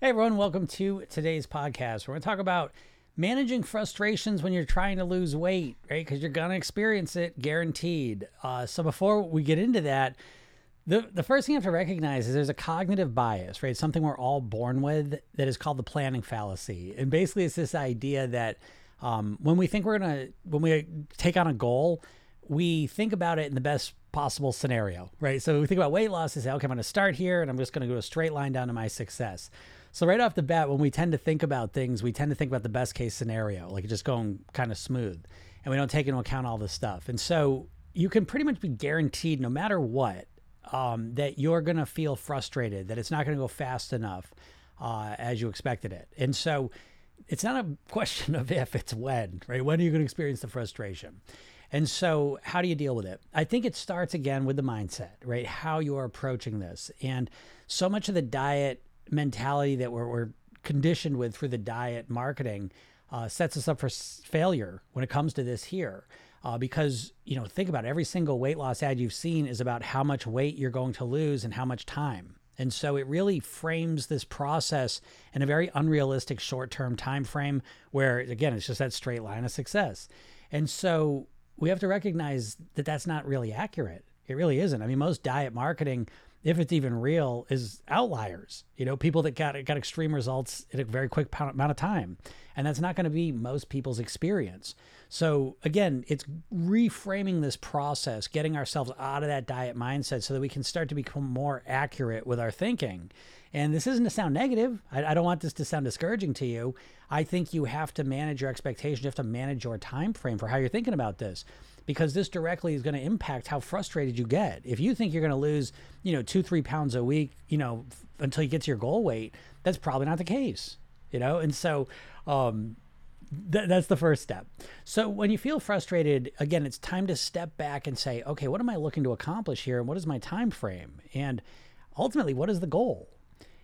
Hey, everyone, welcome to today's podcast. We're going to talk about managing frustrations when you're trying to lose weight, right? Because you're going to experience it guaranteed. Uh, so, before we get into that, the, the first thing you have to recognize is there's a cognitive bias, right? Something we're all born with that is called the planning fallacy. And basically, it's this idea that um, when we think we're going to, when we take on a goal, we think about it in the best possible scenario, right? So we think about weight loss and say, okay, I'm going to start here and I'm just going to go a straight line down to my success. So right off the bat, when we tend to think about things, we tend to think about the best case scenario, like just going kind of smooth, and we don't take into account all this stuff. And so you can pretty much be guaranteed, no matter what, um, that you're going to feel frustrated, that it's not going to go fast enough uh, as you expected it. And so it's not a question of if, it's when, right? When are you going to experience the frustration? And so, how do you deal with it? I think it starts again with the mindset, right? How you are approaching this. And so much of the diet mentality that we're, we're conditioned with through the diet marketing uh, sets us up for failure when it comes to this here. Uh, because, you know, think about it, every single weight loss ad you've seen is about how much weight you're going to lose and how much time. And so it really frames this process in a very unrealistic short-term time frame where again it's just that straight line of success. And so we have to recognize that that's not really accurate. It really isn't. I mean, most diet marketing, if it's even real, is outliers. You know, people that got got extreme results in a very quick amount of time, and that's not going to be most people's experience. So again, it's reframing this process, getting ourselves out of that diet mindset, so that we can start to become more accurate with our thinking. And this isn't to sound negative. I, I don't want this to sound discouraging to you. I think you have to manage your expectations. You have to manage your time frame for how you're thinking about this because this directly is going to impact how frustrated you get. If you think you're going to lose, you know, two, three pounds a week, you know, f- until you get to your goal weight, that's probably not the case, you know? And so, um, th- that's the first step. So when you feel frustrated, again, it's time to step back and say, okay, what am I looking to accomplish here? And what is my time frame? And ultimately, what is the goal?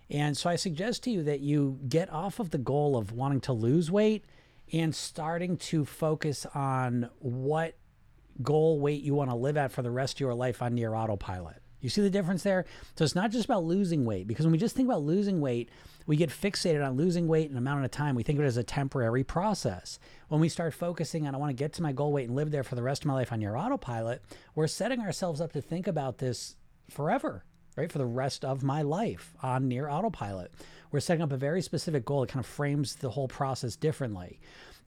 And so I suggest to you that you get off of the goal of wanting to lose weight and starting to focus on what goal weight you want to live at for the rest of your life on near autopilot. You see the difference there? So it's not just about losing weight because when we just think about losing weight, we get fixated on losing weight an amount of time. We think of it as a temporary process. When we start focusing on, I want to get to my goal weight and live there for the rest of my life on your autopilot, we're setting ourselves up to think about this forever right? For the rest of my life on near autopilot. We're setting up a very specific goal that kind of frames the whole process differently.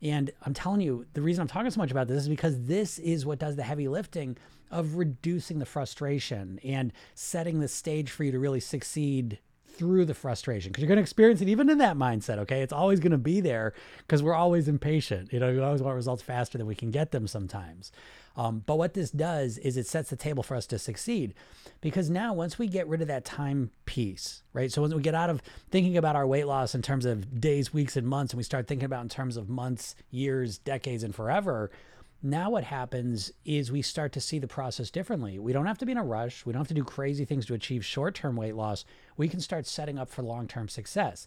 And I'm telling you, the reason I'm talking so much about this is because this is what does the heavy lifting of reducing the frustration and setting the stage for you to really succeed through the frustration because you're going to experience it even in that mindset. Okay. It's always going to be there because we're always impatient. You know, we always want results faster than we can get them sometimes. Um, but what this does is it sets the table for us to succeed because now once we get rid of that time piece, right? So once we get out of thinking about our weight loss in terms of days, weeks, and months, and we start thinking about in terms of months, years, decades, and forever, now what happens is we start to see the process differently. We don't have to be in a rush. We don't have to do crazy things to achieve short-term weight loss. We can start setting up for long-term success.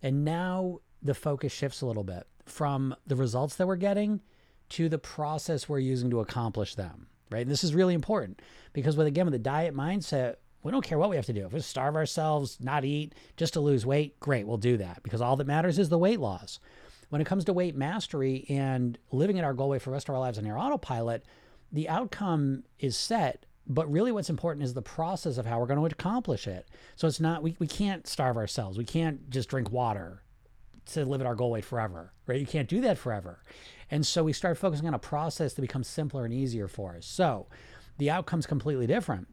And now the focus shifts a little bit from the results that we're getting to the process we're using to accomplish them, right? And this is really important because with again with the diet mindset, we don't care what we have to do. If we starve ourselves, not eat, just to lose weight, great, we'll do that because all that matters is the weight loss. When it comes to weight mastery and living at our goal weight for the rest of our lives on your autopilot, the outcome is set, but really what's important is the process of how we're going to accomplish it. So it's not, we, we can't starve ourselves. We can't just drink water to live at our goal weight forever, right? You can't do that forever. And so we start focusing on a process that becomes simpler and easier for us. So the outcome's completely different.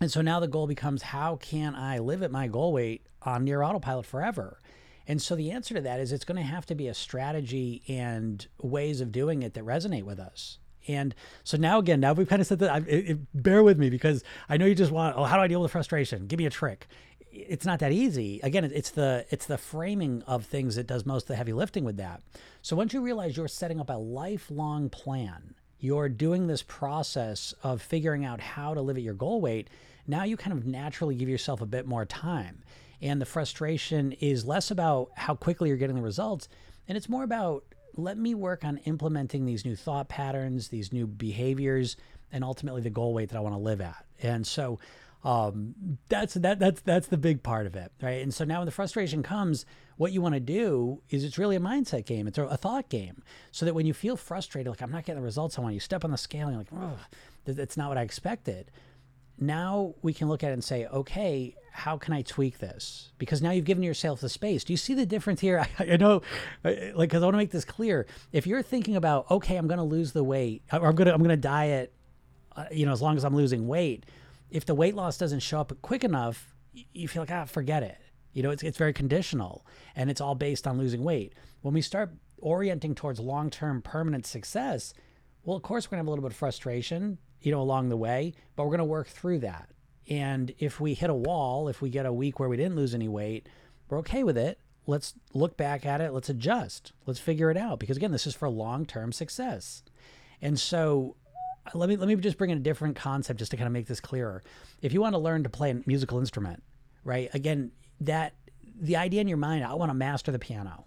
And so now the goal becomes how can I live at my goal weight on near autopilot forever? And so the answer to that is it's going to have to be a strategy and ways of doing it that resonate with us. And so now again, now we've kind of said that. It, it, bear with me because I know you just want. Oh, how do I deal with frustration? Give me a trick. It's not that easy. Again, it's the it's the framing of things that does most of the heavy lifting with that. So once you realize you're setting up a lifelong plan, you're doing this process of figuring out how to live at your goal weight. Now you kind of naturally give yourself a bit more time, and the frustration is less about how quickly you're getting the results, and it's more about let me work on implementing these new thought patterns, these new behaviors, and ultimately the goal weight that I want to live at. And so, Um, that's that that's that's the big part of it, right? And so now when the frustration comes, what you want to do is it's really a mindset game. It's a thought game, so that when you feel frustrated, like I'm not getting the results I want, you step on the scale and you're like, oh, that's not what I expected. Now we can look at it and say, okay, how can I tweak this? Because now you've given yourself the space. Do you see the difference here? I, I know, like, because I want to make this clear. If you're thinking about, okay, I'm going to lose the weight, or I'm going to I'm going to diet, uh, you know, as long as I'm losing weight. If the weight loss doesn't show up quick enough, you feel like ah, forget it. You know, it's it's very conditional, and it's all based on losing weight. When we start orienting towards long term permanent success, well, of course, we're gonna have a little bit of frustration, you know, along the way, but we're gonna work through that. And if we hit a wall, if we get a week where we didn't lose any weight, we're okay with it. Let's look back at it. Let's adjust. Let's figure it out. Because again, this is for long term success. And so Uh, let me let me just bring in a different concept just to kind of make this clearer. If you want to learn to play a musical instrument, right? Again, that the idea in your mind, I want to master the piano.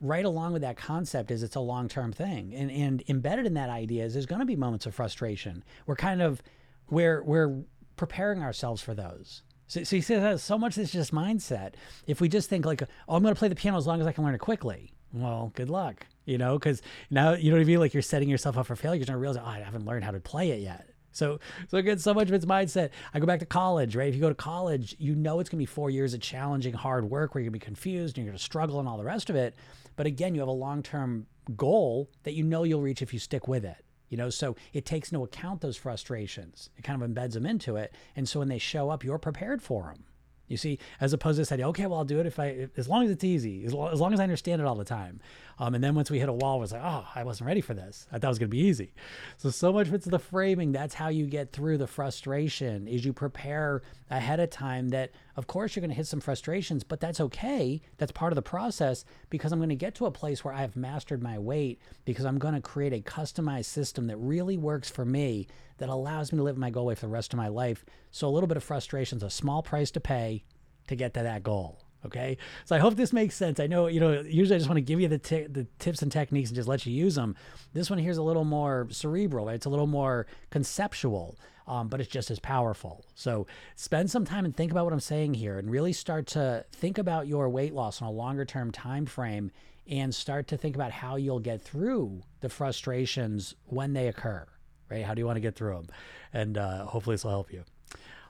Right along with that concept is it's a long term thing. And and embedded in that idea is there's going to be moments of frustration. We're kind of we're we're preparing ourselves for those. So, so you see, so much is just mindset. If we just think like, oh, I'm going to play the piano as long as I can learn it quickly. Well, good luck, you know, because now you know what I mean. Like you're setting yourself up for failure. You're to realize, oh, I haven't learned how to play it yet. So, so again, so much of it's mindset. I go back to college, right? If you go to college, you know it's to be four years of challenging, hard work where you're to be confused and you're to struggle and all the rest of it. But again, you have a long term goal that you know you'll reach if you stick with it you know so it takes into account those frustrations it kind of embeds them into it and so when they show up you're prepared for them you see, as opposed to saying, okay, well, I'll do it if I, as long as it's easy, as long as I understand it all the time. Um, and then once we hit a wall, it was like, oh, I wasn't ready for this. I thought it was going to be easy. So, so much of it's the framing. That's how you get through the frustration is you prepare ahead of time that, of course, you're going to hit some frustrations, but that's okay. That's part of the process because I'm going to get to a place where I've mastered my weight because I'm going to create a customized system that really works for me that allows me to live my goal way for the rest of my life. So a little bit of frustration is a small price to pay to get to that goal. Okay. So I hope this makes sense. I know, you know, usually I just want to give you the, t- the tips and techniques and just let you use them. This one here is a little more cerebral, right? It's a little more conceptual, um, but it's just as powerful. So spend some time and think about what I'm saying here and really start to think about your weight loss on a longer term time frame and start to think about how you'll get through the frustrations when they occur, right? How do you want to get through them? And uh, hopefully this will help you.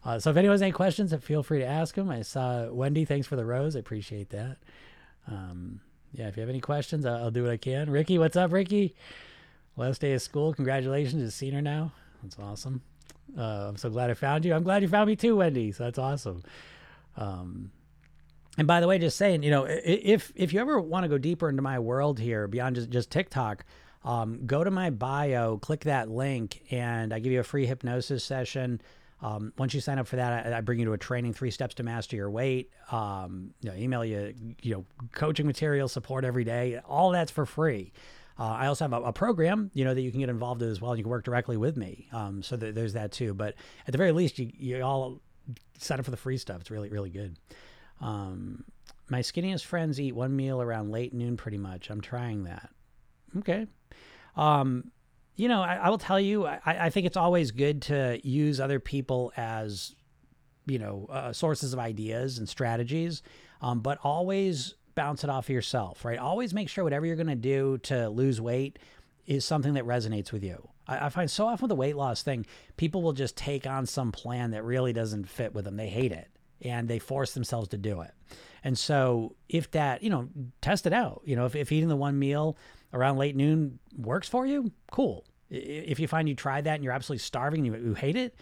Uh, so if anyone has any questions, feel free to ask them. I saw Wendy. Thanks for the rose. I appreciate that. Um, yeah, if you have any questions, I'll, I'll, do what I can. Ricky, what's up, Ricky? Last day of school. Congratulations. You've seen her now. That's awesome. Uh, I'm so glad I found you. I'm glad you found me too, Wendy. So that's awesome. Um, and by the way, just saying, you know, if if you ever want to go deeper into my world here beyond just just TikTok, um, go to my bio, click that link, and I give you a free hypnosis session. Um, once you sign up for that, I, I, bring you to a training, three steps to master your weight. Um, you know, email you, you know, coaching material, support every day. All that's for free. Uh, I also have a, a, program, you know, that you can get involved in as well. You can work directly with me. Um, so th- there's that too. But at the very least, you, you all sign up for the free stuff. It's really, really good. Um, my skinniest friends eat one meal around late noon pretty much. I'm trying that. Okay. Um, you know, I, I will tell you, I, I, think it's always good to use other people as, you know, uh, sources of ideas and strategies, um, but always bounce it off of yourself, right? Always make sure whatever you're going to do to lose weight is something that resonates with you. I, I find so often with the weight loss thing, people will just take on some plan that really doesn't fit with them. They hate it and they force themselves to do it. And so if that, you know, test it out. You know, if, if eating the one meal around late noon works for you, cool. If you find you tried that and you're absolutely starving and you, you hate it,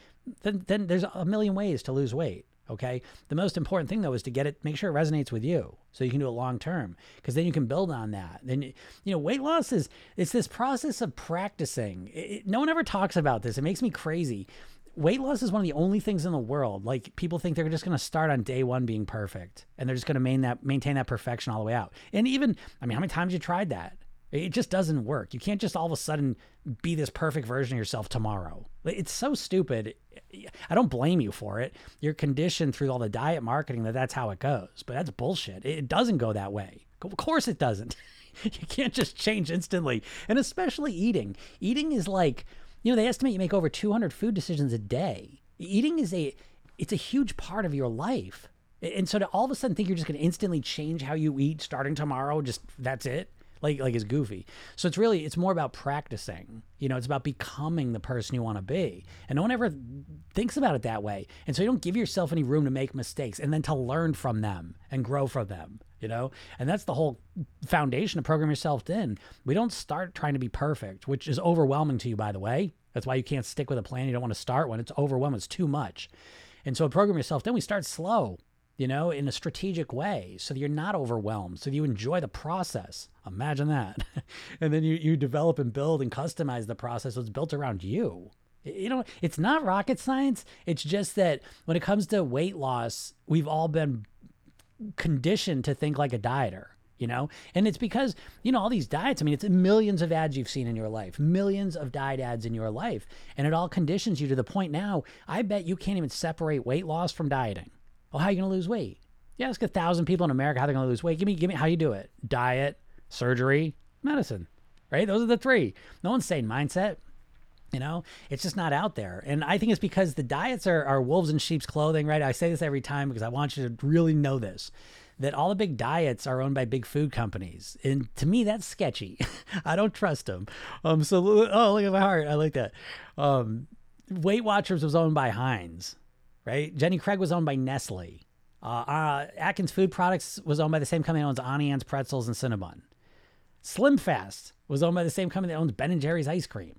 then then there's a million ways to lose weight. Okay. The most important thing though is to get it, make sure it resonates with you, so you can do it long term, because then you can build on that. Then you know, weight loss is it's this process of practicing. It, no one ever talks about this. It makes me crazy. Weight loss is one of the only things in the world. Like people think they're just going to start on day one being perfect, and they're just going to maintain that maintain that perfection all the way out. And even, I mean, how many times you tried that? It just doesn't work. You can't just all of a sudden be this perfect version of yourself tomorrow. It's so stupid. I don't blame you for it. You're conditioned through all the diet marketing that that's how it goes, but that's bullshit. It doesn't go that way. Of course it doesn't. you can't just change instantly. And especially eating. Eating is like, you know, they estimate you make over 200 food decisions a day. Eating is a it's a huge part of your life. And so to all of a sudden think you're just going to instantly change how you eat starting tomorrow, just that's it like like is goofy. So it's really it's more about practicing. You know, it's about becoming the person you want to be. And no one ever thinks about it that way. And so you don't give yourself any room to make mistakes and then to learn from them and grow from them, you know? And that's the whole foundation to program yourself in. We don't start trying to be perfect, which is overwhelming to you by the way. That's why you can't stick with a plan. You don't want to start when it's overwhelming. It's too much. And so program yourself, then we start slow you know, in a strategic way so that you're not overwhelmed, so that you enjoy the process. Imagine that. and then you, you develop and build and customize the process so it's built around you. You know, it's not rocket science. It's just that when it comes to weight loss, we've all been conditioned to think like a dieter you know and it's because you know all these diets i mean it's millions of ads you've seen in your life millions of diet ads in your life and it all conditions you to the point now i bet you can't even separate weight loss from dieting well, how are you going to lose weight? Yeah, ask a thousand people in America how they're going to lose weight. Give me, give me how you do it. Diet, surgery, medicine, right? Those are the three. No one's saying mindset. You know, it's just not out there. And I think it's because the diets are, are wolves in sheep's clothing, right? I say this every time because I want you to really know this that all the big diets are owned by big food companies. And to me, that's sketchy. I don't trust them. Um, so, oh, look at my heart. I like that. Um, Weight Watchers was owned by Heinz right? Jenny Craig was owned by Nestle. Uh, uh, Atkins Food Products was owned by the same company that owns Anne's Pretzels and Cinnabon. Slim Fast was owned by the same company that owns Ben and Jerry's ice cream.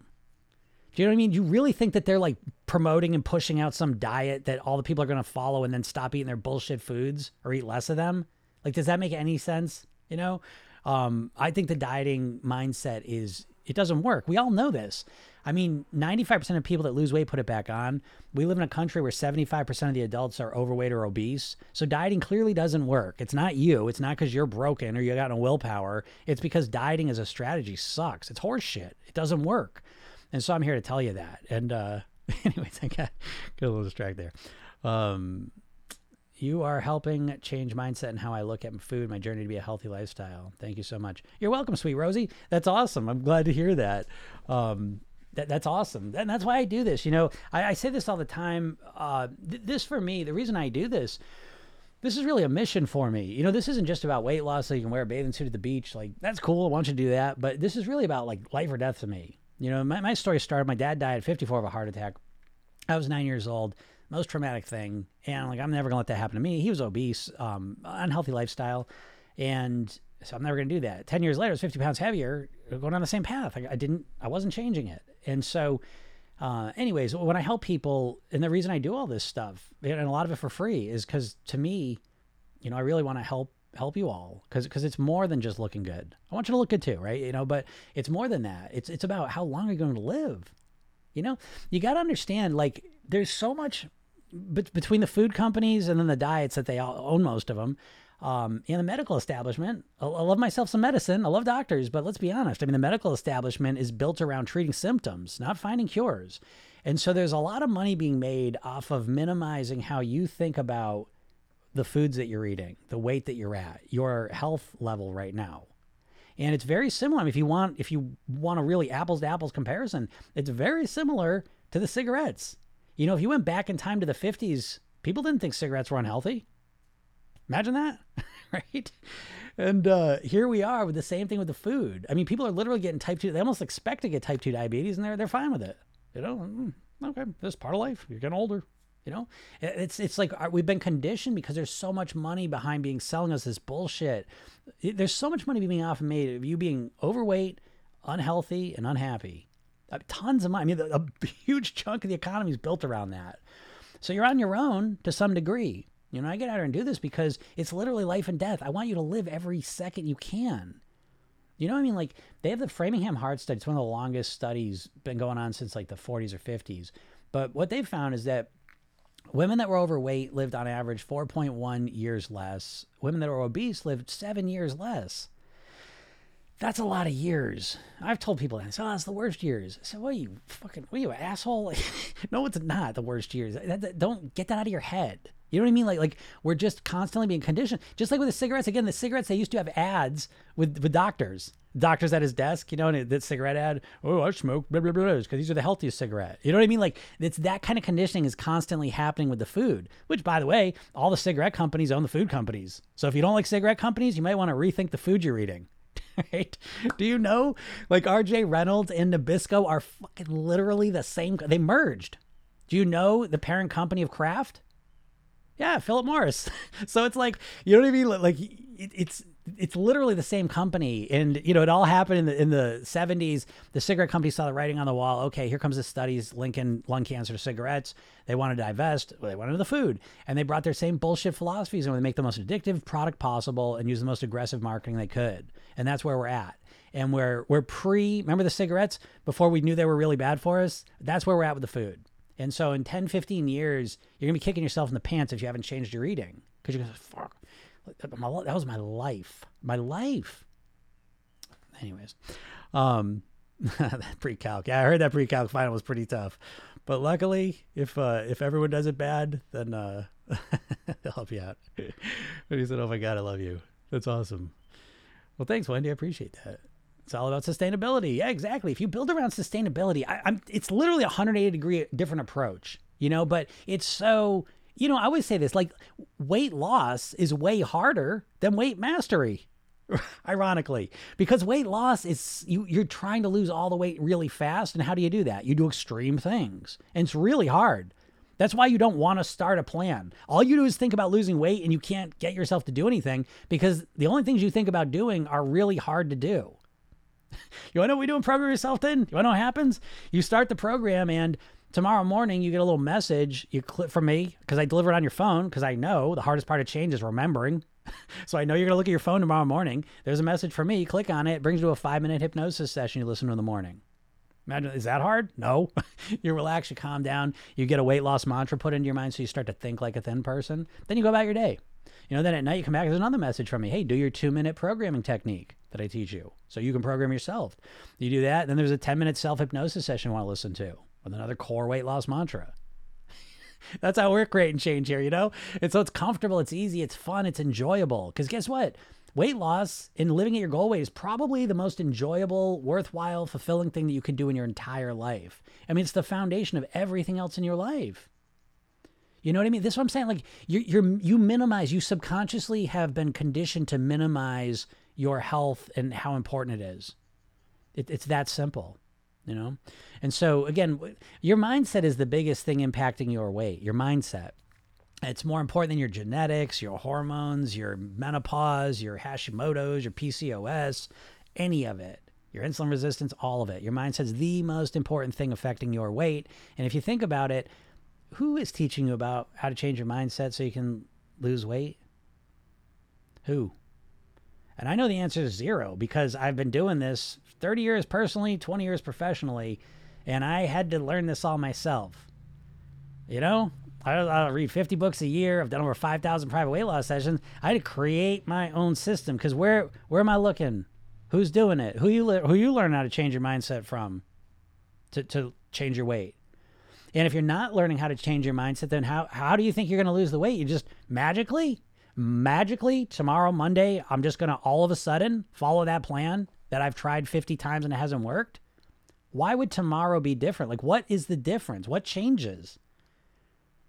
Do you know what I mean? You really think that they're like promoting and pushing out some diet that all the people are going to follow and then stop eating their bullshit foods or eat less of them? Like, does that make any sense? You know, um, I think the dieting mindset is it doesn't work. We all know this. I mean, 95% of people that lose weight put it back on. We live in a country where 75% of the adults are overweight or obese. So dieting clearly doesn't work. It's not you. It's not because you're broken or you got no willpower. It's because dieting as a strategy sucks. It's horseshit. It doesn't work. And so I'm here to tell you that. And uh, anyways, I got, got a little distracted there. Um, you are helping change mindset and how I look at food, my journey to be a healthy lifestyle. Thank you so much. You're welcome, sweet Rosie. That's awesome. I'm glad to hear that. Um, that, that's awesome. And that's why I do this. You know, I, I say this all the time. Uh, th- this for me, the reason I do this, this is really a mission for me. You know, this isn't just about weight loss so you can wear a bathing suit at the beach. Like, that's cool. I want you to do that. But this is really about like life or death to me. You know, my, my story started, my dad died at 54 of a heart attack. I was nine years old, most traumatic thing. And like, I'm never going to let that happen to me. He was obese, um, unhealthy lifestyle. And so I'm never going to do that. 10 years later, I was 50 pounds heavier, going on the same path. I, I didn't, I wasn't changing it. And so, uh, anyways, when I help people, and the reason I do all this stuff, and a lot of it for free, is because to me, you know, I really want to help help you all because because it's more than just looking good. I want you to look good too, right? You know, but it's more than that. It's it's about how long are you going to live. You know, you got to understand like there's so much between the food companies and then the diets that they all own most of them um, in the medical establishment, I, I love myself some medicine. I love doctors, but let's be honest. I mean, the medical establishment is built around treating symptoms, not finding cures. And so there's a lot of money being made off of minimizing how you think about the foods that you're eating, the weight that you're at, your health level right now. And it's very similar. I mean, if you want if you want a really apples to apples comparison, it's very similar to the cigarettes. You know, if you went back in time to the 50s, people didn't think cigarettes were unhealthy. Imagine that, right? And uh, here we are with the same thing with the food. I mean, people are literally getting type two. They almost expect to get type two diabetes, and they're they're fine with it. You know, mm, okay, this part of life. You're getting older. You know, it's it's like uh, we've been conditioned because there's so much money behind being selling us this bullshit. There's so much money being often made of you being overweight, unhealthy, and unhappy. Uh, tons of money. I mean, a huge chunk of the economy is built around that. So you're on your own to some degree. You know, I get out here and do this because it's literally life and death. I want you to live every second you can. You know what I mean? Like they have the Framingham Heart Study. It's one of the longest studies been going on since like the 40s or 50s. But what they've found is that women that were overweight lived on average 4.1 years less. Women that were obese lived seven years less. That's a lot of years. I've told people that. So oh, that's the worst years. I said, what are you fucking, what are you, asshole? no, it's not the worst years. That, that, don't get that out of your head. You know what I mean? Like like we're just constantly being conditioned. Just like with the cigarettes. Again, the cigarettes they used to have ads with with doctors. Doctors at his desk, you know, and that cigarette ad. Oh, I smoke blah blah blah because these are the healthiest cigarette. You know what I mean? Like it's that kind of conditioning is constantly happening with the food. Which, by the way, all the cigarette companies own the food companies. So if you don't like cigarette companies, you might want to rethink the food you're eating. Right? Do you know, like RJ Reynolds and Nabisco are fucking literally the same. They merged. Do you know the parent company of Kraft? Yeah, Philip Morris. so it's like you know what I mean. Like it, it's it's literally the same company, and you know it all happened in the in the seventies. The cigarette company saw the writing on the wall. Okay, here comes the studies linking lung cancer cigarettes. They want to divest. Well, they into the food, and they brought their same bullshit philosophies and they make the most addictive product possible and use the most aggressive marketing they could. And that's where we're at. And we're we're pre. Remember the cigarettes before we knew they were really bad for us. That's where we're at with the food. And so in 10, 15 years, you're going to be kicking yourself in the pants if you haven't changed your eating. Because you're going to fuck, that was my life. My life. Anyways, um, that pre-calc. Yeah, I heard that pre-calc final was pretty tough. But luckily, if uh, if everyone does it bad, then uh, they'll help you out. and he said, "Oh my God, I love you. That's awesome." Well, thanks, Wendy. I appreciate that. It's all about sustainability. Yeah, exactly. If you build around sustainability, I, am it's literally a 180 degree different approach, you know, but it's so, you know, I always say this like weight loss is way harder than weight mastery. Ironically, because weight loss is you, you're trying to lose all the weight really fast. And how do you do that? You do extreme things, and it's really hard. That's why you don't want to start a plan. All you do is think about losing weight and you can't get yourself to do anything because the only things you think about doing are really hard to do. you want to know what we do in Program Yourself Thin? You want to know what happens? You start the program and tomorrow morning you get a little message you click from me because I deliver it on your phone because I know the hardest part of change is remembering. so I know you're going to look at your phone tomorrow morning. There's a message from me. Click on it. It brings you to a five minute hypnosis session you listen to in the morning. Imagine, is that hard? No. you relax, you calm down, you get a weight loss mantra put into your mind so you start to think like a thin person. Then you go about your day. You know, then at night you come back, there's another message from me. Hey, do your two minute programming technique that I teach you so you can program yourself. You do that, then there's a 10 minute self hypnosis session you want to listen to with another core weight loss mantra. That's how we're creating change here, you know? And so it's comfortable, it's easy, it's fun, it's enjoyable. Because guess what? Weight loss and living at your goal weight is probably the most enjoyable, worthwhile, fulfilling thing that you can do in your entire life. I mean, it's the foundation of everything else in your life. You know what I mean? This is what I'm saying. Like you you're you minimize, you subconsciously have been conditioned to minimize your health and how important it is. It, it's that simple, you know? And so again, your mindset is the biggest thing impacting your weight, your mindset. It's more important than your genetics, your hormones, your menopause, your Hashimoto's, your PCOS, any of it. Your insulin resistance, all of it. Your mindset's the most important thing affecting your weight. And if you think about it, who is teaching you about how to change your mindset so you can lose weight? Who? And I know the answer is zero because I've been doing this 30 years personally, 20 years professionally, and I had to learn this all myself. You know, I, I read 50 books a year. I've done over 5,000 private weight loss sessions. I had to create my own system because where where am I looking? Who's doing it? Who you who you learn how to change your mindset from to, to change your weight? And if you're not learning how to change your mindset, then how, how do you think you're going to lose the weight? You just magically, magically, tomorrow, Monday, I'm just going to all of a sudden follow that plan that I've tried 50 times and it hasn't worked? Why would tomorrow be different? Like, what is the difference? What changes?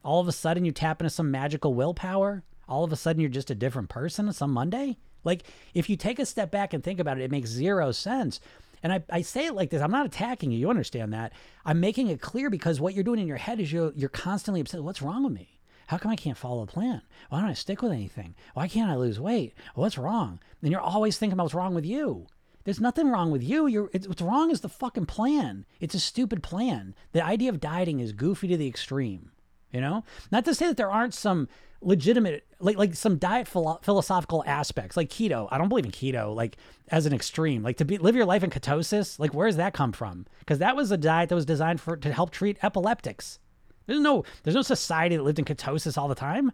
All of a sudden, you tap into some magical willpower? All of a sudden, you're just a different person on some Monday? Like, if you take a step back and think about it, it makes zero sense. And I, I say it like this I'm not attacking you. You understand that. I'm making it clear because what you're doing in your head is you're, you're constantly upset. What's wrong with me? How come I can't follow a plan? Why don't I stick with anything? Why can't I lose weight? What's wrong? And you're always thinking about what's wrong with you. There's nothing wrong with you. You're, what's wrong is the fucking plan. It's a stupid plan. The idea of dieting is goofy to the extreme. You know, not to say that there aren't some legitimate like like some diet philo- philosophical aspects like keto. I don't believe in keto like as an extreme. Like to be live your life in ketosis like where does that come from? Because that was a diet that was designed for to help treat epileptics. There's no there's no society that lived in ketosis all the time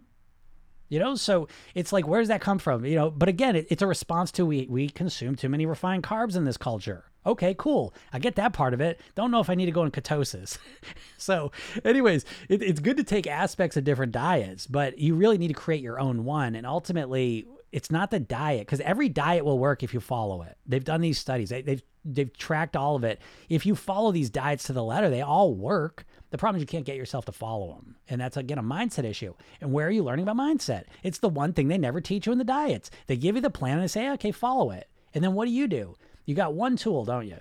You know, so it's like, where does that come from? You know, but again, it, it's a response to we we consume too many refined carbs in this culture. Okay, cool. I get that part of it. Don't know if I need to go in ketosis. so, anyways, it, it's good to take aspects of different diets, but you really need to create your own one. And ultimately, it's not the diet because every diet will work if you follow it. They've done these studies. They, they've they've tracked all of it. If you follow these diets to the letter, they all work. The problem is you can't get yourself to follow them. And that's again a mindset issue. And where are you learning about mindset? It's the one thing they never teach you in the diets. They give you the plan and they say, okay, follow it. And then what do you do? You got one tool, don't you?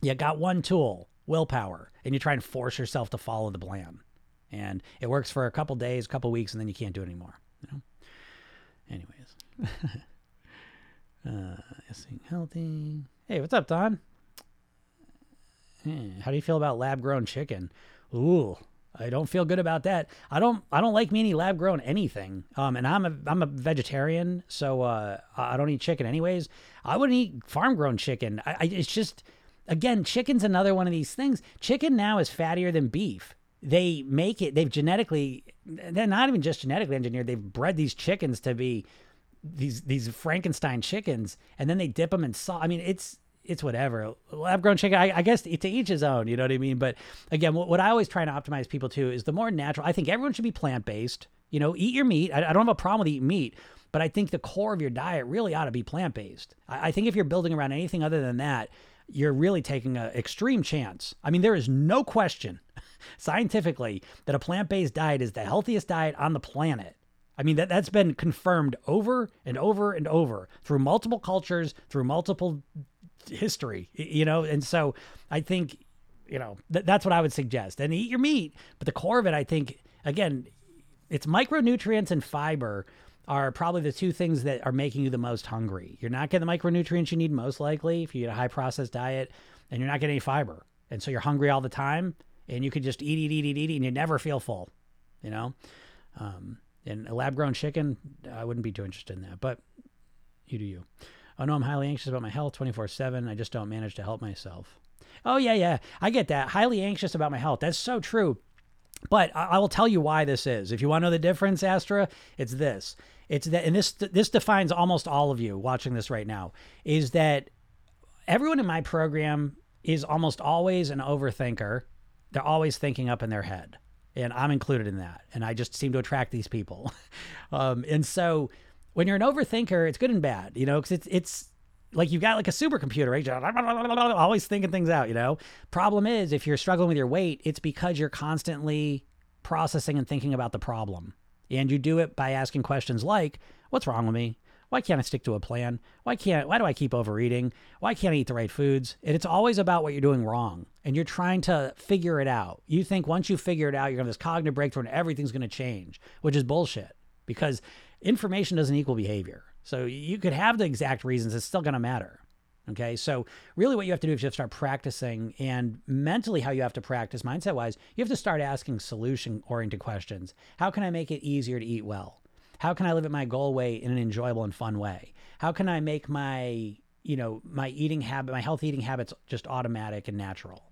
You got one tool, willpower, and you try and force yourself to follow the plan. And it works for a couple days, a couple weeks, and then you can't do it anymore. You know? Anyways. uh, eating healthy. Hey, what's up, Don? How do you feel about lab grown chicken? Ooh, I don't feel good about that. I don't. I don't like me any lab grown anything. Um, and I'm a I'm a vegetarian, so uh, I don't eat chicken anyways. I wouldn't eat farm grown chicken. I, I, it's just, again, chicken's another one of these things. Chicken now is fattier than beef. They make it. They've genetically. They're not even just genetically engineered. They've bred these chickens to be these these Frankenstein chickens, and then they dip them in salt. I mean, it's it's whatever. Lab grown chicken, I, I, guess to each his own, you know what I mean? But again, what, what, I always try to optimize people to is the more natural. I think everyone should be plant based. You know, eat your meat. I, I, don't have a problem with eating meat, but I think the core of your diet really ought to be plant based. I, I, think if you're building around anything other than that, you're really taking an extreme chance. I mean, there is no question scientifically that a plant based diet is the healthiest diet on the planet. I mean, that, that's been confirmed over and over and over through multiple cultures, through multiple history, you know? And so I think, you know, th- that's what I would suggest. And eat your meat. But the core of it, I think, again, it's micronutrients and fiber are probably the two things that are making you the most hungry. You're not getting the micronutrients you need most likely if you eat a high processed diet, and you're not getting any fiber. And so you're hungry all the time, and you could just eat, eat, eat, eat, eat, and you never feel full, you know? Um, and a lab grown chicken, I wouldn't be too interested in that, but you do you. Oh no, I'm highly anxious about my health 24 7. I just don't manage to help myself. Oh, yeah, yeah. I get that. Highly anxious about my health. That's so true. But I, I will tell you why this is. If you want to know the difference, Astra, it's this. It's that, and this this defines almost all of you watching this right now, is that everyone in my program is almost always an overthinker. They're always thinking up in their head, and I'm included in that. And I just seem to attract these people. um, and so when you're an overthinker, it's good and bad, you know, because it's it's like you've got like a supercomputer, right? Always thinking things out, you know. Problem is, if you're struggling with your weight, it's because you're constantly processing and thinking about the problem, and you do it by asking questions like, "What's wrong with me? Why can't I stick to a plan? Why can't? Why do I keep overeating? Why can't I eat the right foods?" And it's always about what you're doing wrong, and you're trying to figure it out. You think once you figure it out, you're gonna have this cognitive breakthrough, and everything's gonna change, which is bullshit because information doesn't equal behavior. So you could have the exact reasons, it's still going to matter. Okay. So, really, what you have to do is you have to start practicing and mentally how you have to practice, mindset wise, you have to start asking solution oriented questions. How can I make it easier to eat well? How can I live at my goal weight in an enjoyable and fun way? How can I make my, you know, my eating habit, my health eating habits just automatic and natural?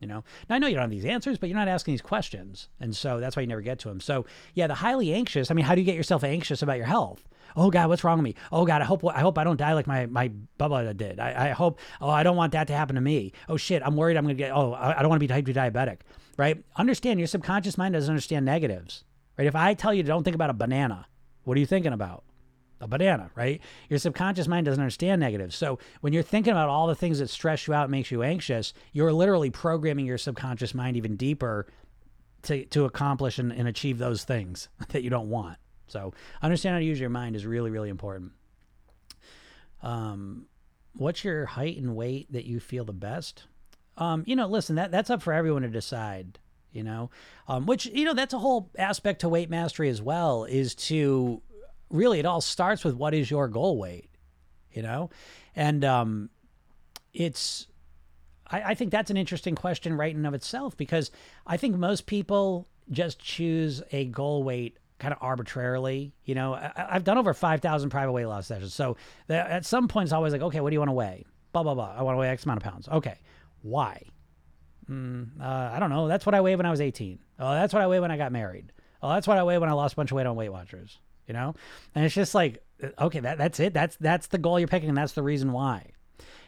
You know, now I know you don't have these answers, but you're not asking these questions. And so that's why you never get to them. So, yeah, the highly anxious. I mean, how do you get yourself anxious about your health? Oh God, what's wrong with me? Oh God, I hope I hope I don't die like my my Bubba did. I, I hope. Oh, I don't want that to happen to me. Oh shit, I'm worried I'm gonna get. Oh, I, I don't want to be type two diabetic. Right? Understand your subconscious mind doesn't understand negatives. Right? If I tell you don't think about a banana, what are you thinking about? A banana, right? Your subconscious mind doesn't understand negatives. So when you're thinking about all the things that stress you out, and makes you anxious, you're literally programming your subconscious mind even deeper to, to accomplish and, and achieve those things that you don't want. So understand how to use your mind is really, really important. Um, what's your height and weight that you feel the best? Um, you know, listen, that that's up for everyone to decide. You know, um, which you know that's a whole aspect to weight mastery as well is to really it all starts with what is your goal weight, you know? And um, it's, I, I think that's an interesting question right in of itself because I think most people just choose a goal weight kind of arbitrarily. You know, I, have done over 5,000 private weight loss sessions. So at some point, it's always like, okay, what do you want to weigh? Blah, blah, blah. I want to weigh X amount of pounds. Okay. Why? Mm, uh, I don't know. That's what I weighed when I was 18. Oh, that's what I weighed when I got married. Oh, that's what I weighed when I lost a bunch of weight on Weight Watchers. You know? And it's just like, okay, that, that's it. That's, that's the goal you're picking. And that's the reason why.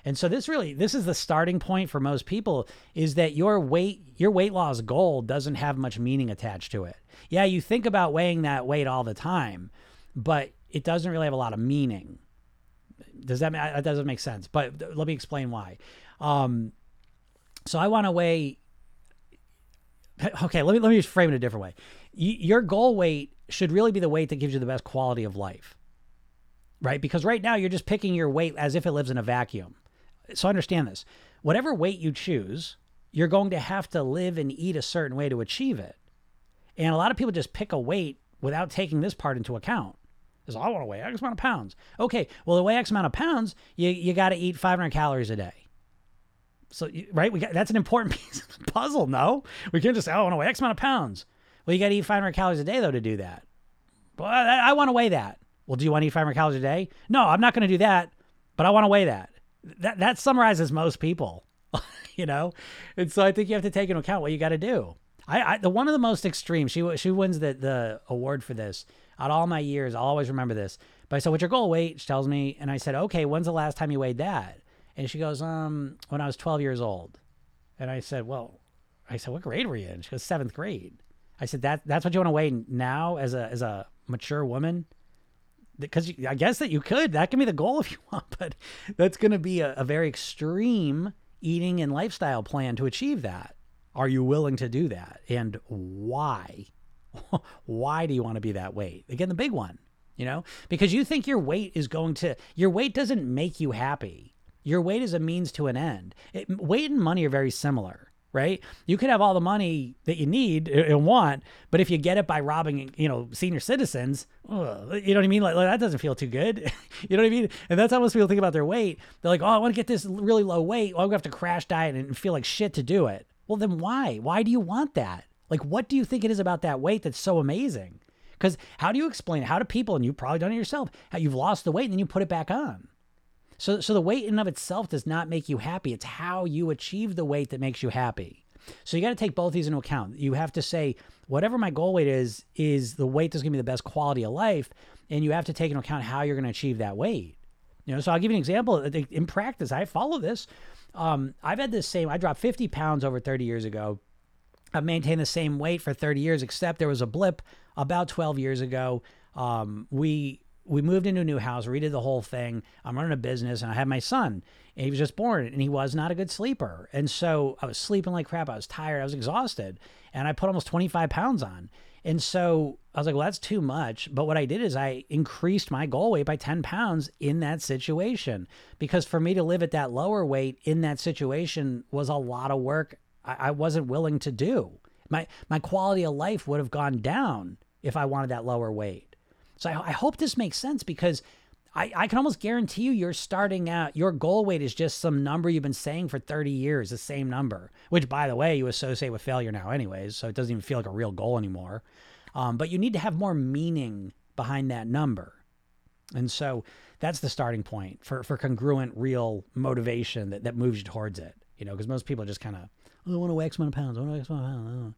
And so this really, this is the starting point for most people is that your weight, your weight loss goal doesn't have much meaning attached to it. Yeah, you think about weighing that weight all the time, but it doesn't really have a lot of meaning. Does that that doesn't make sense? But let me explain why. Um, so I want to weigh. Okay, let me let me just frame it a different way. Your goal weight should really be the weight that gives you the best quality of life, right? Because right now you're just picking your weight as if it lives in a vacuum. So understand this: whatever weight you choose, you're going to have to live and eat a certain way to achieve it. And a lot of people just pick a weight without taking this part into account. Is I want to weigh X amount of pounds. Okay, well to weigh X amount of pounds, you you got to eat 500 calories a day. So right, we got that's an important piece of the puzzle. No, we can't just say, oh, I want to weigh X amount of pounds. Well, you got to eat 500 calories a day though to do that. But I, I want to weigh that. Well, do you want to eat 500 calories a day? No, I'm not going to do that. But I want to weigh that. That that summarizes most people, you know. And so I think you have to take into account what you got to do. I, I the one of the most extreme. She she wins the the award for this out all my years, I'll always remember this. But I said, "What's your goal weight?" She tells me, and I said, "Okay, when's the last time you weighed that?" And she goes, "Um, when I was 12 years old." And I said, "Well," I said, "What grade were you in?" She goes, seventh grade." I said, "That that's what you want to weigh now as a as a mature woman." Because I guess that you could. That can be the goal if you want, but that's going to be a, a very extreme eating and lifestyle plan to achieve that. Are you willing to do that? And why? why do you want to be that weight? Again, the big one, you know, because you think your weight is going to, your weight doesn't make you happy. Your weight is a means to an end. It, weight and money are very similar, right? You could have all the money that you need and want, but if you get it by robbing, you know, senior citizens, ugh, you know what I mean? Like, like, that doesn't feel too good. you know what I mean? And that's how most people think about their weight. They're like, oh, I want to get this really low weight. Well, I'm going to have to crash diet and feel like shit to do it. Well, then why? Why do you want that? Like, what do you think it is about that weight that's so amazing? Because how do you explain How do people, and you've probably done it yourself, how you've lost the weight and then you put it back on? So, so the weight in and of itself does not make you happy. It's how you achieve the weight that makes you happy. So you got to take both these into account. You have to say, whatever my goal weight is, is the weight that's going to be the best quality of life. And you have to take into account how you're going to achieve that weight. You know, so I'll give you an example. In practice, I follow this. Um, I've had this same, I dropped 50 pounds over 30 years ago. I've maintained the same weight for 30 years, except there was a blip about 12 years ago. Um, we we moved into a new house, redid the whole thing. I'm running a business, and I had my son, and he was just born, and he was not a good sleeper, and so I was sleeping like crap. I was tired, I was exhausted, and I put almost 25 pounds on. And so I was like, well, that's too much. But what I did is I increased my goal weight by 10 pounds in that situation because for me to live at that lower weight in that situation was a lot of work I, I wasn't willing to do. My my quality of life would have gone down if I wanted that lower weight. So I, I hope this makes sense because I, I can almost guarantee you you're starting out your goal weight is just some number you've been saying for 30 years, the same number, which by the way, you associate with failure now anyways, so it doesn't even feel like a real goal anymore. Um, but you need to have more meaning behind that number. And so that's the starting point for, for congruent, real motivation that, that moves you towards it. You know, because most people are just kind of oh, I want to weigh X amount of pounds. I want to weigh X amount of pounds.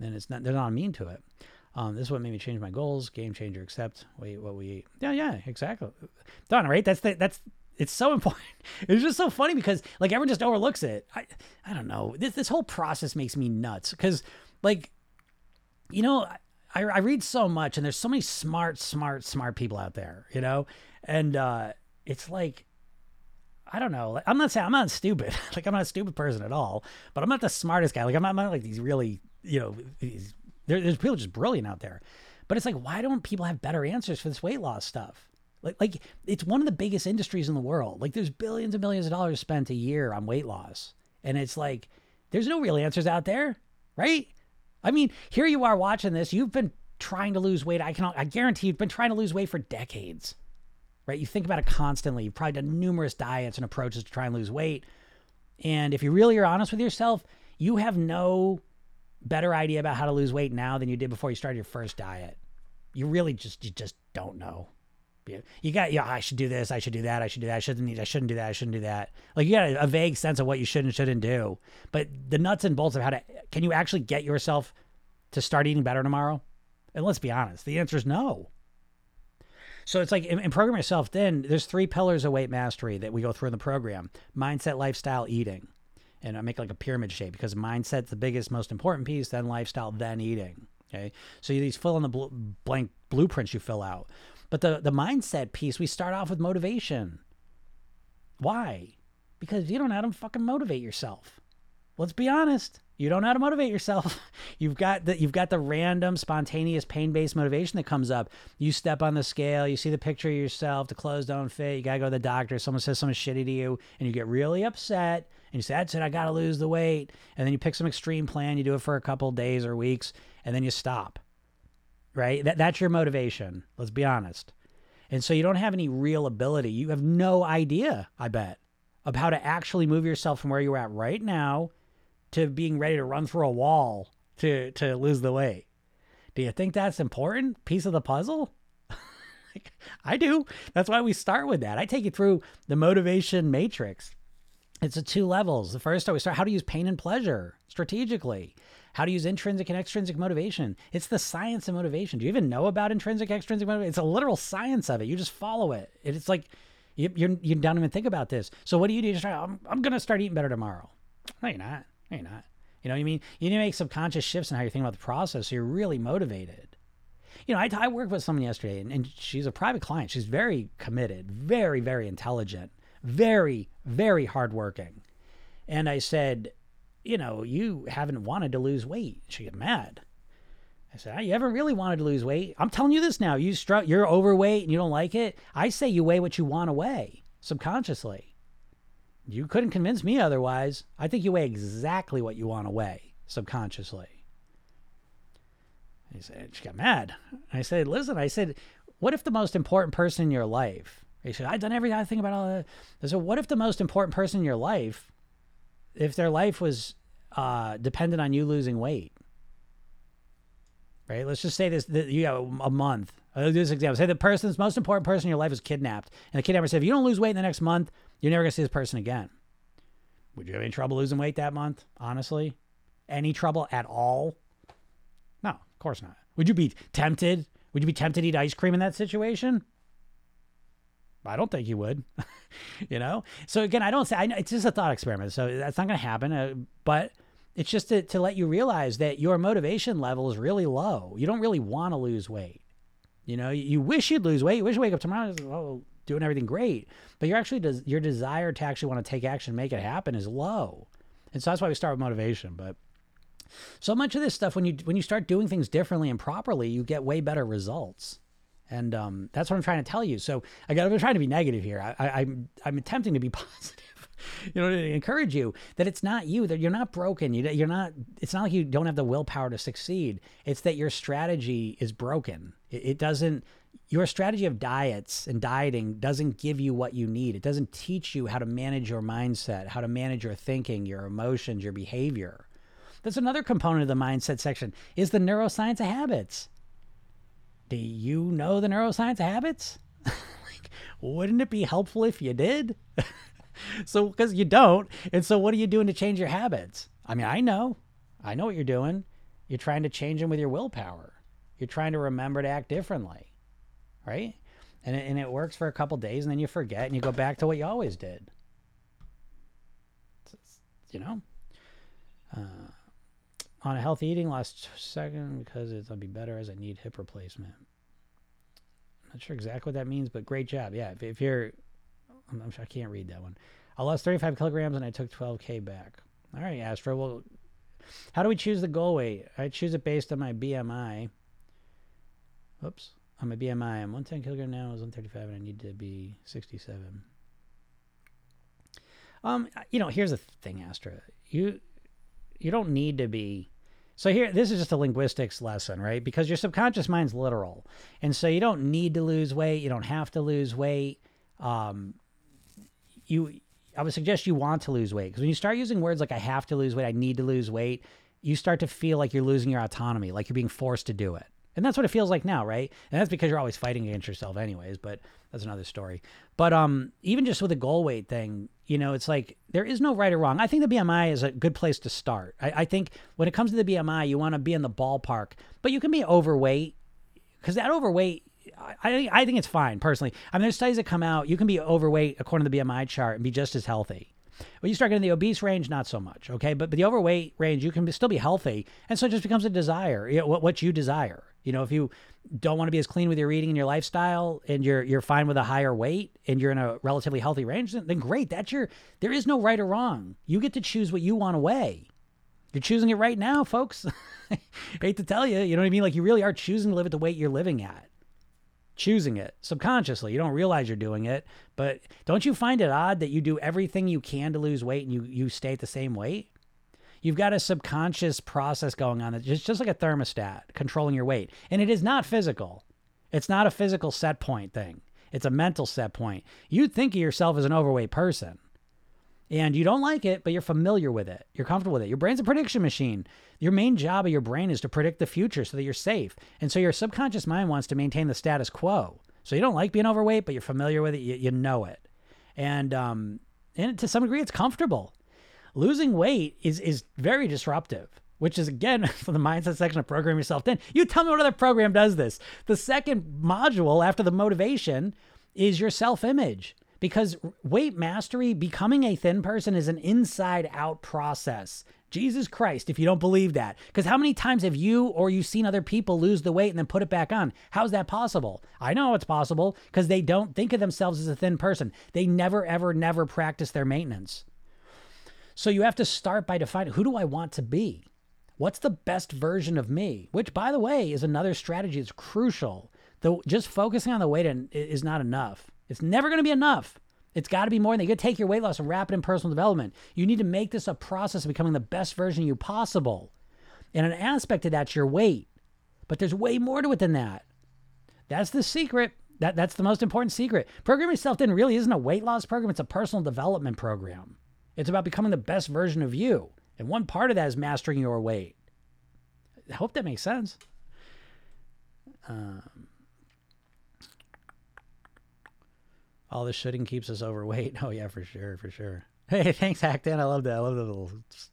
And it's not, they're not mean to it. Um, this is what made me change my goals. Game changer. Accept wait what we eat. Yeah, yeah, exactly. Done. Right. That's the, that's it's so important. It's just so funny because like everyone just overlooks it. I I don't know. This this whole process makes me nuts because like you know I I read so much and there's so many smart smart smart people out there. You know, and uh, it's like I don't know. I'm not saying I'm not stupid. like I'm not a stupid person at all, but I'm not the smartest guy. Like I'm not, I'm not like these really, you know, these, there, there's people just brilliant out there. But it's like, why don't people have better answers for this weight loss stuff? Like, like it's one of the biggest industries in the world. Like there's billions and billions of dollars spent a year on weight loss. And it's like, there's no real answers out there, right? I mean, here you are watching this. You've been trying to lose weight. I can, I guarantee you've been trying to lose weight for decades right? You think about it constantly. You've probably done numerous diets and approaches to try and lose weight. And if you really are honest with yourself, you have no better idea about how to lose weight now than you did before you started your first diet. You really just you just don't know. You you got yeah, I should do this, I should do that, I should do that, I shouldn't need, I shouldn't do that, I shouldn't do that. Like you got a, a vague sense of what you should and shouldn't do, but the nuts and bolts of how to can you actually get yourself to start eating better tomorrow? And let's be honest, the answer is no. So it's like in, in Program Yourself Thin there's three pillars of weight mastery that we go through in the program mindset, lifestyle, eating. And I make like a pyramid shape because mindset's the biggest, most important piece, then lifestyle, then eating. Okay. So these fill in the bl- blank blueprints you fill out. But the, the mindset piece, we start off with motivation. Why? Because you don't know how to fucking motivate yourself. Let's be honest. You don't know how to motivate yourself. You've got the you've got the random, spontaneous, pain-based motivation that comes up. You step on the scale, you see the picture of yourself, the clothes don't fit, you gotta go to the doctor, someone says something shitty to you, and you get really upset, and you say, That's it, I gotta lose the weight. And then you pick some extreme plan, you do it for a couple days or weeks, and then you stop. Right? That that's your motivation. Let's be honest. And so you don't have any real ability. You have no idea, I bet, of how to actually move yourself from where you're at right now to being ready to run through a wall to to lose the weight. Do you think that's important piece of the puzzle? I do. That's why we start with that. I take you through the motivation matrix. It's a two levels. The first, we start how to use pain and pleasure strategically, how to use intrinsic and extrinsic motivation. It's the science of motivation. Do you even know about intrinsic, extrinsic motivation? It's a literal science of it. You just follow it. It's like you, you're, you don't even think about this. So what do you do? You try, I'm, I'm going to start eating better tomorrow. No, you're not. No, you're not. You know what I mean? You need to make subconscious shifts in how you're thinking about the process so you're really motivated. You know, I, I worked with someone yesterday, and, and she's a private client. She's very committed, very, very intelligent, very, very hardworking. And I said, you know, you haven't wanted to lose weight. She got mad. I said, you haven't really wanted to lose weight. I'm telling you this now. You str- you're overweight and you don't like it. I say you weigh what you want to weigh subconsciously. You couldn't convince me otherwise. I think you weigh exactly what you want to weigh subconsciously. He said, she got mad. I said, listen, I said, what if the most important person in your life? He said, I've done everything I think about all that. I said, what if the most important person in your life, if their life was uh, dependent on you losing weight? Right? Let's just say this, that you have a month. I'll do this example. Say the person's most important person in your life is kidnapped. And the kidnapper said, if you don't lose weight in the next month, you're never going to see this person again. Would you have any trouble losing weight that month? Honestly? Any trouble at all? No, of course not. Would you be tempted? Would you be tempted to eat ice cream in that situation? I don't think you would. you know? So again, I don't say, I, it's just a thought experiment. So that's not going to happen. Uh, but it's just to, to let you realize that your motivation level is really low. You don't really want to lose weight. You know, you wish you'd lose weight. You wish you wake up tomorrow, oh, doing everything great, but you're actually des- your desire to actually want to take action, make it happen, is low, and so that's why we start with motivation. But so much of this stuff, when you when you start doing things differently and properly, you get way better results. And um, that's what I'm trying to tell you. So I got, I'm trying to be negative here. I, I, I'm I'm attempting to be positive you know, to encourage you that it's not you that you're not broken. You, you're not. It's not like you don't have the willpower to succeed. It's that your strategy is broken. It, it doesn't. Your strategy of diets and dieting doesn't give you what you need. It doesn't teach you how to manage your mindset, how to manage your thinking, your emotions, your behavior. That's another component of the mindset section is the neuroscience of habits. Do you know the neuroscience of habits? like, wouldn't it be helpful if you did? so because you don't and so what are you doing to change your habits? I mean i know. I know what you're doing. You're trying to change them with your willpower. You're trying to remember to act differently right? And it, and it works for a couple days and then you forget and you go back to what you always did. You know? Uh, on a healthy eating last second because it'll be better as i need hip replacement I'm not sure exactly what that means but great job yeah if, if you're I'm, I'm, I can't read that one. I lost 35 kilograms and I took 12K back. All right, Astra. Well, how do we choose the goal weight? I choose it based on my BMI. Oops. On my BMI, I'm 110 kilogram now. I was 135 and I need to be 67. Um, you know, here's the thing, Astra. You you don't need to be so here this is just a linguistics lesson, right? Because your subconscious mind's literal. And so you don't need to lose weight, you don't have to lose weight. Um, you I would suggest you want to lose weight because when you start using words like I have to lose weight, I need to lose weight, you start to feel like you're losing your autonomy, like you're being forced to do it. And that's what it feels like now, right? And that's because you're always fighting against yourself anyways, but that's another story. But um even just with the goal weight thing, you know, it's like there is no right or wrong. I think the BMI is a good place to start. I, I think when it comes to the BMI, you want to be in the ballpark, but you can be overweight because that overweight I, I think it's fine personally. I mean, there's studies that come out. You can be overweight according to the BMI chart and be just as healthy. When you start getting in the obese range, not so much. Okay, but but the overweight range, you can be, still be healthy, and so it just becomes a desire. You know, what what you desire. You know, if you don't want to be as clean with your eating and your lifestyle, and you're you're fine with a higher weight, and you're in a relatively healthy range, then, great. That's your. There is no right or wrong. You get to choose what you want to weigh. You're choosing it right now, folks. Hate to tell you, you know what I mean? Like you really are choosing to live at the weight you're living at. Choosing it subconsciously. You don't realize you're doing it, but don't you find it odd that you do everything you can to lose weight and you you stay at the same weight? You've got a subconscious process going on that's just, just like a thermostat controlling your weight. And it is not physical. It's not a physical set point thing. It's a mental set point. You think of yourself as an overweight person and you don't like it, but you're familiar with it. You're comfortable with it. Your brain's a prediction machine. Your main job of your brain is to predict the future so that you're safe. And so your subconscious mind wants to maintain the status quo. So you don't like being overweight, but you're familiar with it. You, you know it. And, um, and to some degree, it's comfortable. Losing weight is, is very disruptive which is again for the mindset section of program yourself thin. You tell me what other program does this. The second module after the motivation is your self image because weight mastery, becoming a thin person, is an inside out process. Jesus Christ, if you don't believe that. Because how many times have you or you've seen other people lose the weight and then put it back on? How's that possible? I know it's possible because they don't think of themselves as a thin person. They never, ever, never practice their maintenance. So you have to start by defining who do I want to be? What's the best version of me? Which, by the way, is another strategy that's crucial. Though just focusing on the weight is not enough. It's never going to be enough. It's got to be more than you got to take your weight loss and wrap it in personal development. You need to make this a process of becoming the best version of you possible. And an aspect of that's your weight. But there's way more to it than that. That's the secret. That, that's the most important secret. Program Yourself Thin really isn't a weight loss program, it's a personal development program. It's about becoming the best version of you. And one part of that is mastering your weight. I hope that makes sense. Um, all the shooting keeps us overweight. Oh yeah, for sure, for sure. Hey, thanks, Hackton. I love that. I love the little.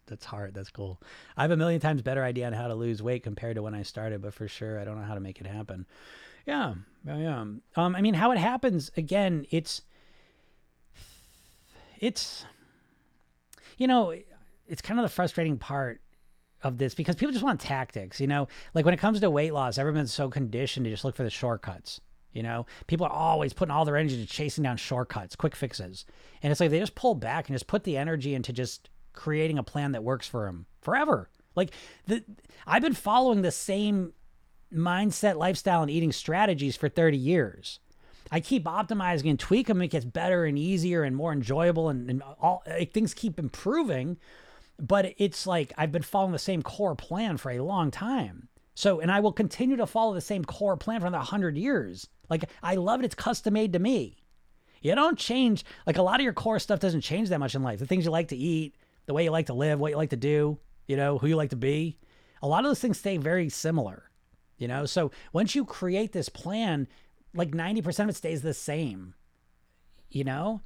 That's hard. That's cool. I have a million times better idea on how to lose weight compared to when I started, but for sure, I don't know how to make it happen. Yeah, yeah. Um, I mean, how it happens again? It's, it's, you know, it's kind of the frustrating part of this because people just want tactics. You know, like when it comes to weight loss, everyone's so conditioned to just look for the shortcuts. You know, people are always putting all their energy to chasing down shortcuts, quick fixes. And it's like they just pull back and just put the energy into just creating a plan that works for them forever. Like the I've been following the same mindset, lifestyle, and eating strategies for 30 years. I keep optimizing and tweaking them. It gets better and easier and more enjoyable, and, and all like, things keep improving. But it's like I've been following the same core plan for a long time. So, and I will continue to follow the same core plan for another 100 years. Like, I love it. It's custom made to me. You don't change, like, a lot of your core stuff doesn't change that much in life. The things you like to eat, the way you like to live, what you like to do, you know, who you like to be. A lot of those things stay very similar, you know? So, once you create this plan, like 90% of it stays the same, you know?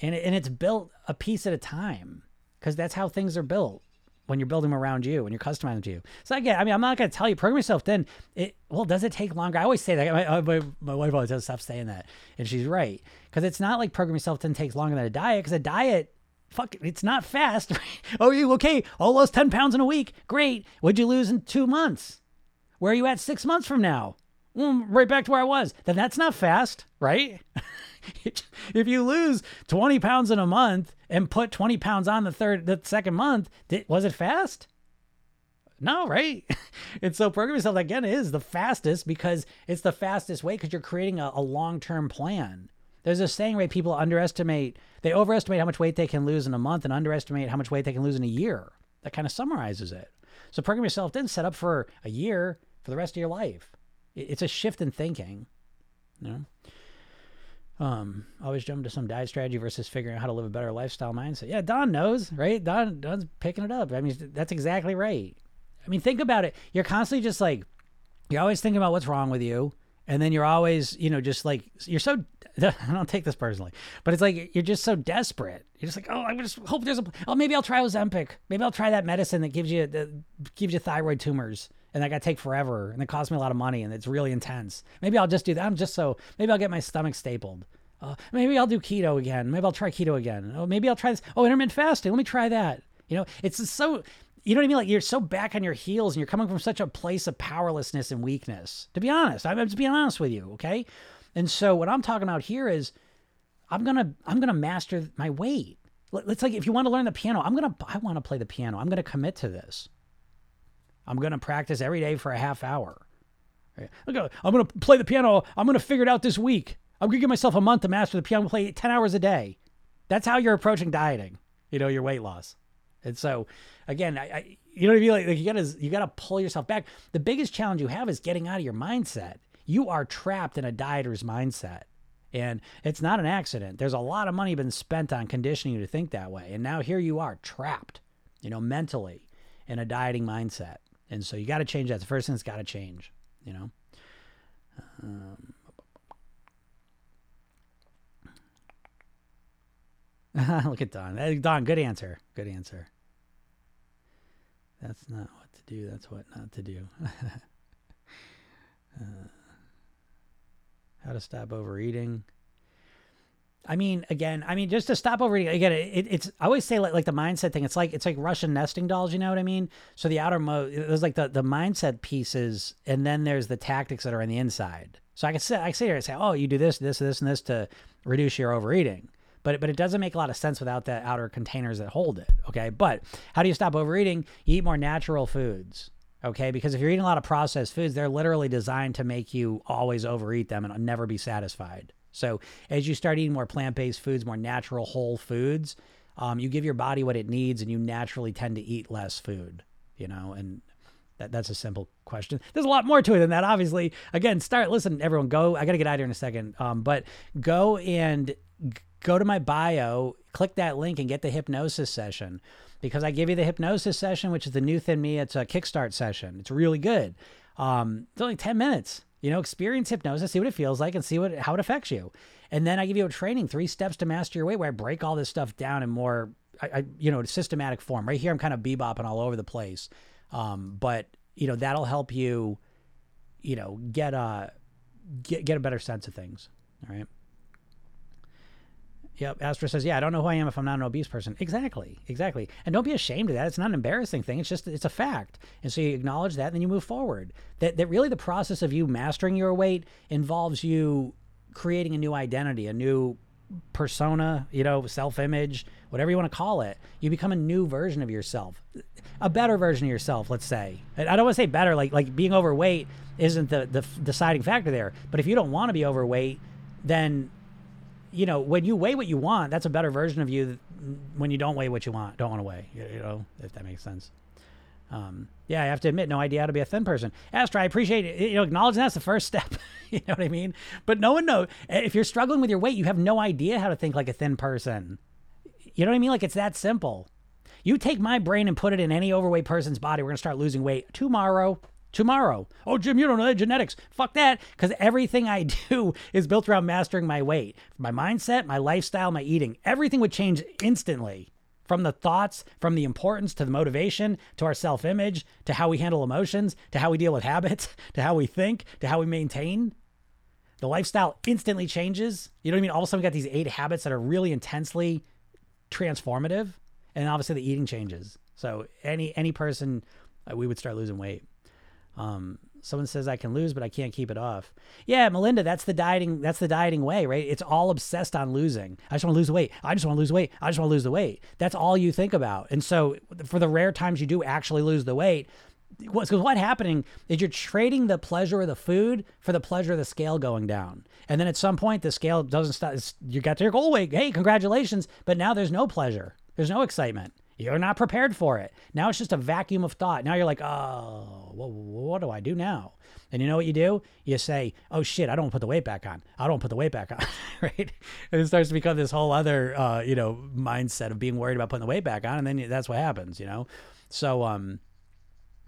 And, and it's built a piece at a time because that's how things are built when you're building them around you when you're customizing to you. So again, I mean, I'm not going to tell you program yourself Thin It well, does it take longer? I always say that. My, uh, my, my wife always does stop saying that, and she's right because it's not like program yourself thin takes longer than a diet because a diet. Fuck, it's not fast. oh, you okay? Oh, All those 10 pounds in a week. Great. What'd you lose in two months? Where are you at six months from now? Right back to where I was. Then that's not fast, right? if you lose 20 pounds in a month and put 20 pounds on the third, the second month, did, was it fast? No, right? and so program yourself again is the fastest because it's the fastest way because you're creating a, a long term plan. There's a saying, right? People underestimate, they overestimate how much weight they can lose in a month and underestimate how much weight they can lose in a year. That kind of summarizes it. So program yourself thin set up for a year for the rest of your life. It's a shift in thinking. You know? Um, always jump to some diet strategy versus figuring out how to live a better lifestyle mindset. Yeah, Don knows, right? Don Don's picking it up. I mean, that's exactly right. I mean, think about it. You're constantly just like you're always thinking about what's wrong with you, and then you're always, you know, just like you're so. I don't take this personally, but it's like you're just so desperate. You're just like, oh, I just hope there's a. Oh, maybe I'll try Ozempic. Maybe I'll try that medicine that gives you the gives you thyroid tumors and that got to take forever and it costs me a lot of money and it's really intense. Maybe I'll just do that. I'm just so maybe I'll get my stomach stapled. Uh, maybe I'll do keto again. Maybe I'll try keto again. Oh, maybe I'll try this. Oh, intermittent fasting. Let me try that. You know, it's so you know what I mean? Like you're so back on your heels and you're coming from such a place of powerlessness and weakness. To be honest, I'm just being honest with you, okay? And so what I'm talking about here is I'm gonna I'm gonna master my weight. It's like if you want to learn the piano, I'm gonna I want to play the piano. I'm gonna commit to this. I'm gonna practice every day for a half hour. I'm gonna play the piano. I'm gonna figure it out this week. I'm gonna give myself a month to master the piano. Play ten hours a day. That's how you're approaching dieting. You know your weight loss. And so, again, I, I you know what I mean? Like, like you gotta you gotta pull yourself back. The biggest challenge you have is getting out of your mindset. You are trapped in a dieter's mindset. And it's not an accident. There's a lot of money been spent on conditioning you to think that way. And now here you are trapped, you know, mentally in a dieting mindset. And so you got to change that. the first thing that's got to change, you know. Um, look at Don. Don, good answer. Good answer. That's not what to do. That's what not to do. uh, how to stop overeating. I mean, again, I mean, just to stop overeating. Again, it, it's I always say like, like the mindset thing. It's like it's like Russian nesting dolls. You know what I mean? So the outer mode, there's like the the mindset pieces, and then there's the tactics that are on the inside. So I can say I sit here and say, oh, you do this, this, this, and this to reduce your overeating. But but it doesn't make a lot of sense without the outer containers that hold it. Okay, but how do you stop overeating? You eat more natural foods okay? Because if you're eating a lot of processed foods, they're literally designed to make you always overeat them and never be satisfied. So as you start eating more plant-based foods, more natural whole foods, um, you give your body what it needs, and you naturally tend to eat less food. You know, and that, that's a simple question. There's a lot more to it than that, obviously. Again, start. Listen, everyone, go. I got to get out of here in a second, um, but go and go to my bio, click that link, and get the hypnosis session because I give you the hypnosis session, which is the new Thin Me. It's a kickstart session. It's really good. Um, it's only 10 minutes. You know, experience hypnosis, see what it feels like, and see what how it affects you. And then I give you a training, three steps to master your weight, where I break all this stuff down in more, I, I you know, systematic form. Right here, I'm kind of bebopping all over the place, um, but you know that'll help you, you know, get a get get a better sense of things. All right. Yep. Astra says, yeah, I don't know who I am if I'm not an obese person. Exactly. Exactly. And don't be ashamed of that. It's not an embarrassing thing. It's just, it's a fact. And so you acknowledge that and then you move forward. That, that really the process of you mastering your weight involves you creating a new identity, a new persona, you know, self image, whatever you want to call it. You become a new version of yourself, a better version of yourself, let's say. I don't want to say better, like, like being overweight isn't the, the deciding factor there. But if you don't want to be overweight, then you know, when you weigh what you want, that's a better version of you when you don't weigh what you want, don't want to weigh, you know, if that makes sense. Um, yeah, I have to admit, no idea how to be a thin person. Astra, I appreciate it. You know, acknowledging that's the first step. you know what I mean? But no one knows. If you're struggling with your weight, you have no idea how to think like a thin person. You know what I mean? Like it's that simple. You take my brain and put it in any overweight person's body, we're going to start losing weight tomorrow tomorrow. Oh, Jim, you don't know that genetics. Fuck that. Because everything I do is built around mastering my weight, my mindset, my lifestyle, my eating. Everything would change instantly from the thoughts, from the importance to the motivation, to our self image, to how we handle emotions, to how we deal with habits, to how we think, to how we maintain. The lifestyle instantly changes. You know what I mean? All of a sudden, we got these eight habits that are really intensely transformative. And obviously, the eating changes. So, any any person, uh, we would start losing weight. Um, someone says I can lose, but I can't keep it off. Yeah, Melinda, that's the dieting. That's the dieting way, right? It's all obsessed on losing. I just want to lose the weight. I just want to lose the weight. I just want to lose the weight. That's all you think about. And so, for the rare times you do actually lose the weight, because what's happening is you're trading the pleasure of the food for the pleasure of the scale going down. And then at some point, the scale doesn't stop. You got to your goal weight. Hey, congratulations. But now there's no pleasure. There's no excitement. You're not prepared for it. Now it's just a vacuum of thought. Now you're like, oh, well, what do I do now? And you know what you do? You say, oh shit, I don't put the weight back on. I don't put the weight back on, right? And it starts to become this whole other, uh, you know, mindset of being worried about putting the weight back on, and then that's what happens, you know. So, um,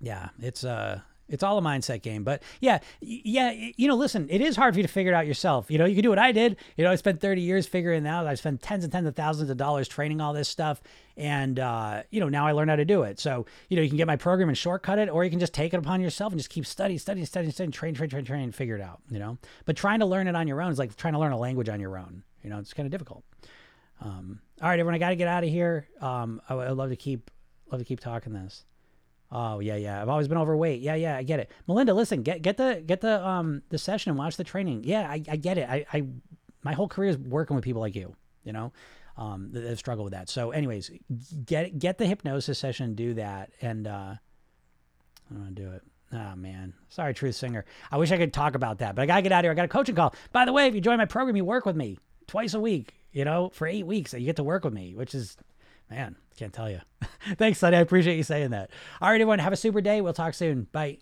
yeah, it's uh, It's all a mindset game. But yeah, yeah, you know, listen, it is hard for you to figure it out yourself. You know, you can do what I did. You know, I spent 30 years figuring out. I spent tens and tens of thousands of dollars training all this stuff. And, uh, you know, now I learned how to do it. So, you know, you can get my program and shortcut it, or you can just take it upon yourself and just keep studying, studying, studying, studying, train, train, train, train, and figure it out, you know? But trying to learn it on your own is like trying to learn a language on your own. You know, it's kind of difficult. Um, all right, everyone, I got to get out of here. Um, I, would love to keep, love to keep talking this. Oh yeah, yeah. I've always been overweight. Yeah, yeah. I get it. Melinda, listen, get get the get the um the session and watch the training. Yeah, I, I get it. I, I my whole career is working with people like you. You know, um, that have struggled with that. So, anyways, get get the hypnosis session, do that, and uh, I'm gonna do it. Oh man, sorry, Truth Singer. I wish I could talk about that, but I gotta get out of here. I got a coaching call. By the way, if you join my program, you work with me twice a week. You know, for eight weeks, you get to work with me, which is Man, can't tell you. Thanks, Sonny. I appreciate you saying that. All right, everyone, have a super day. We'll talk soon. Bye.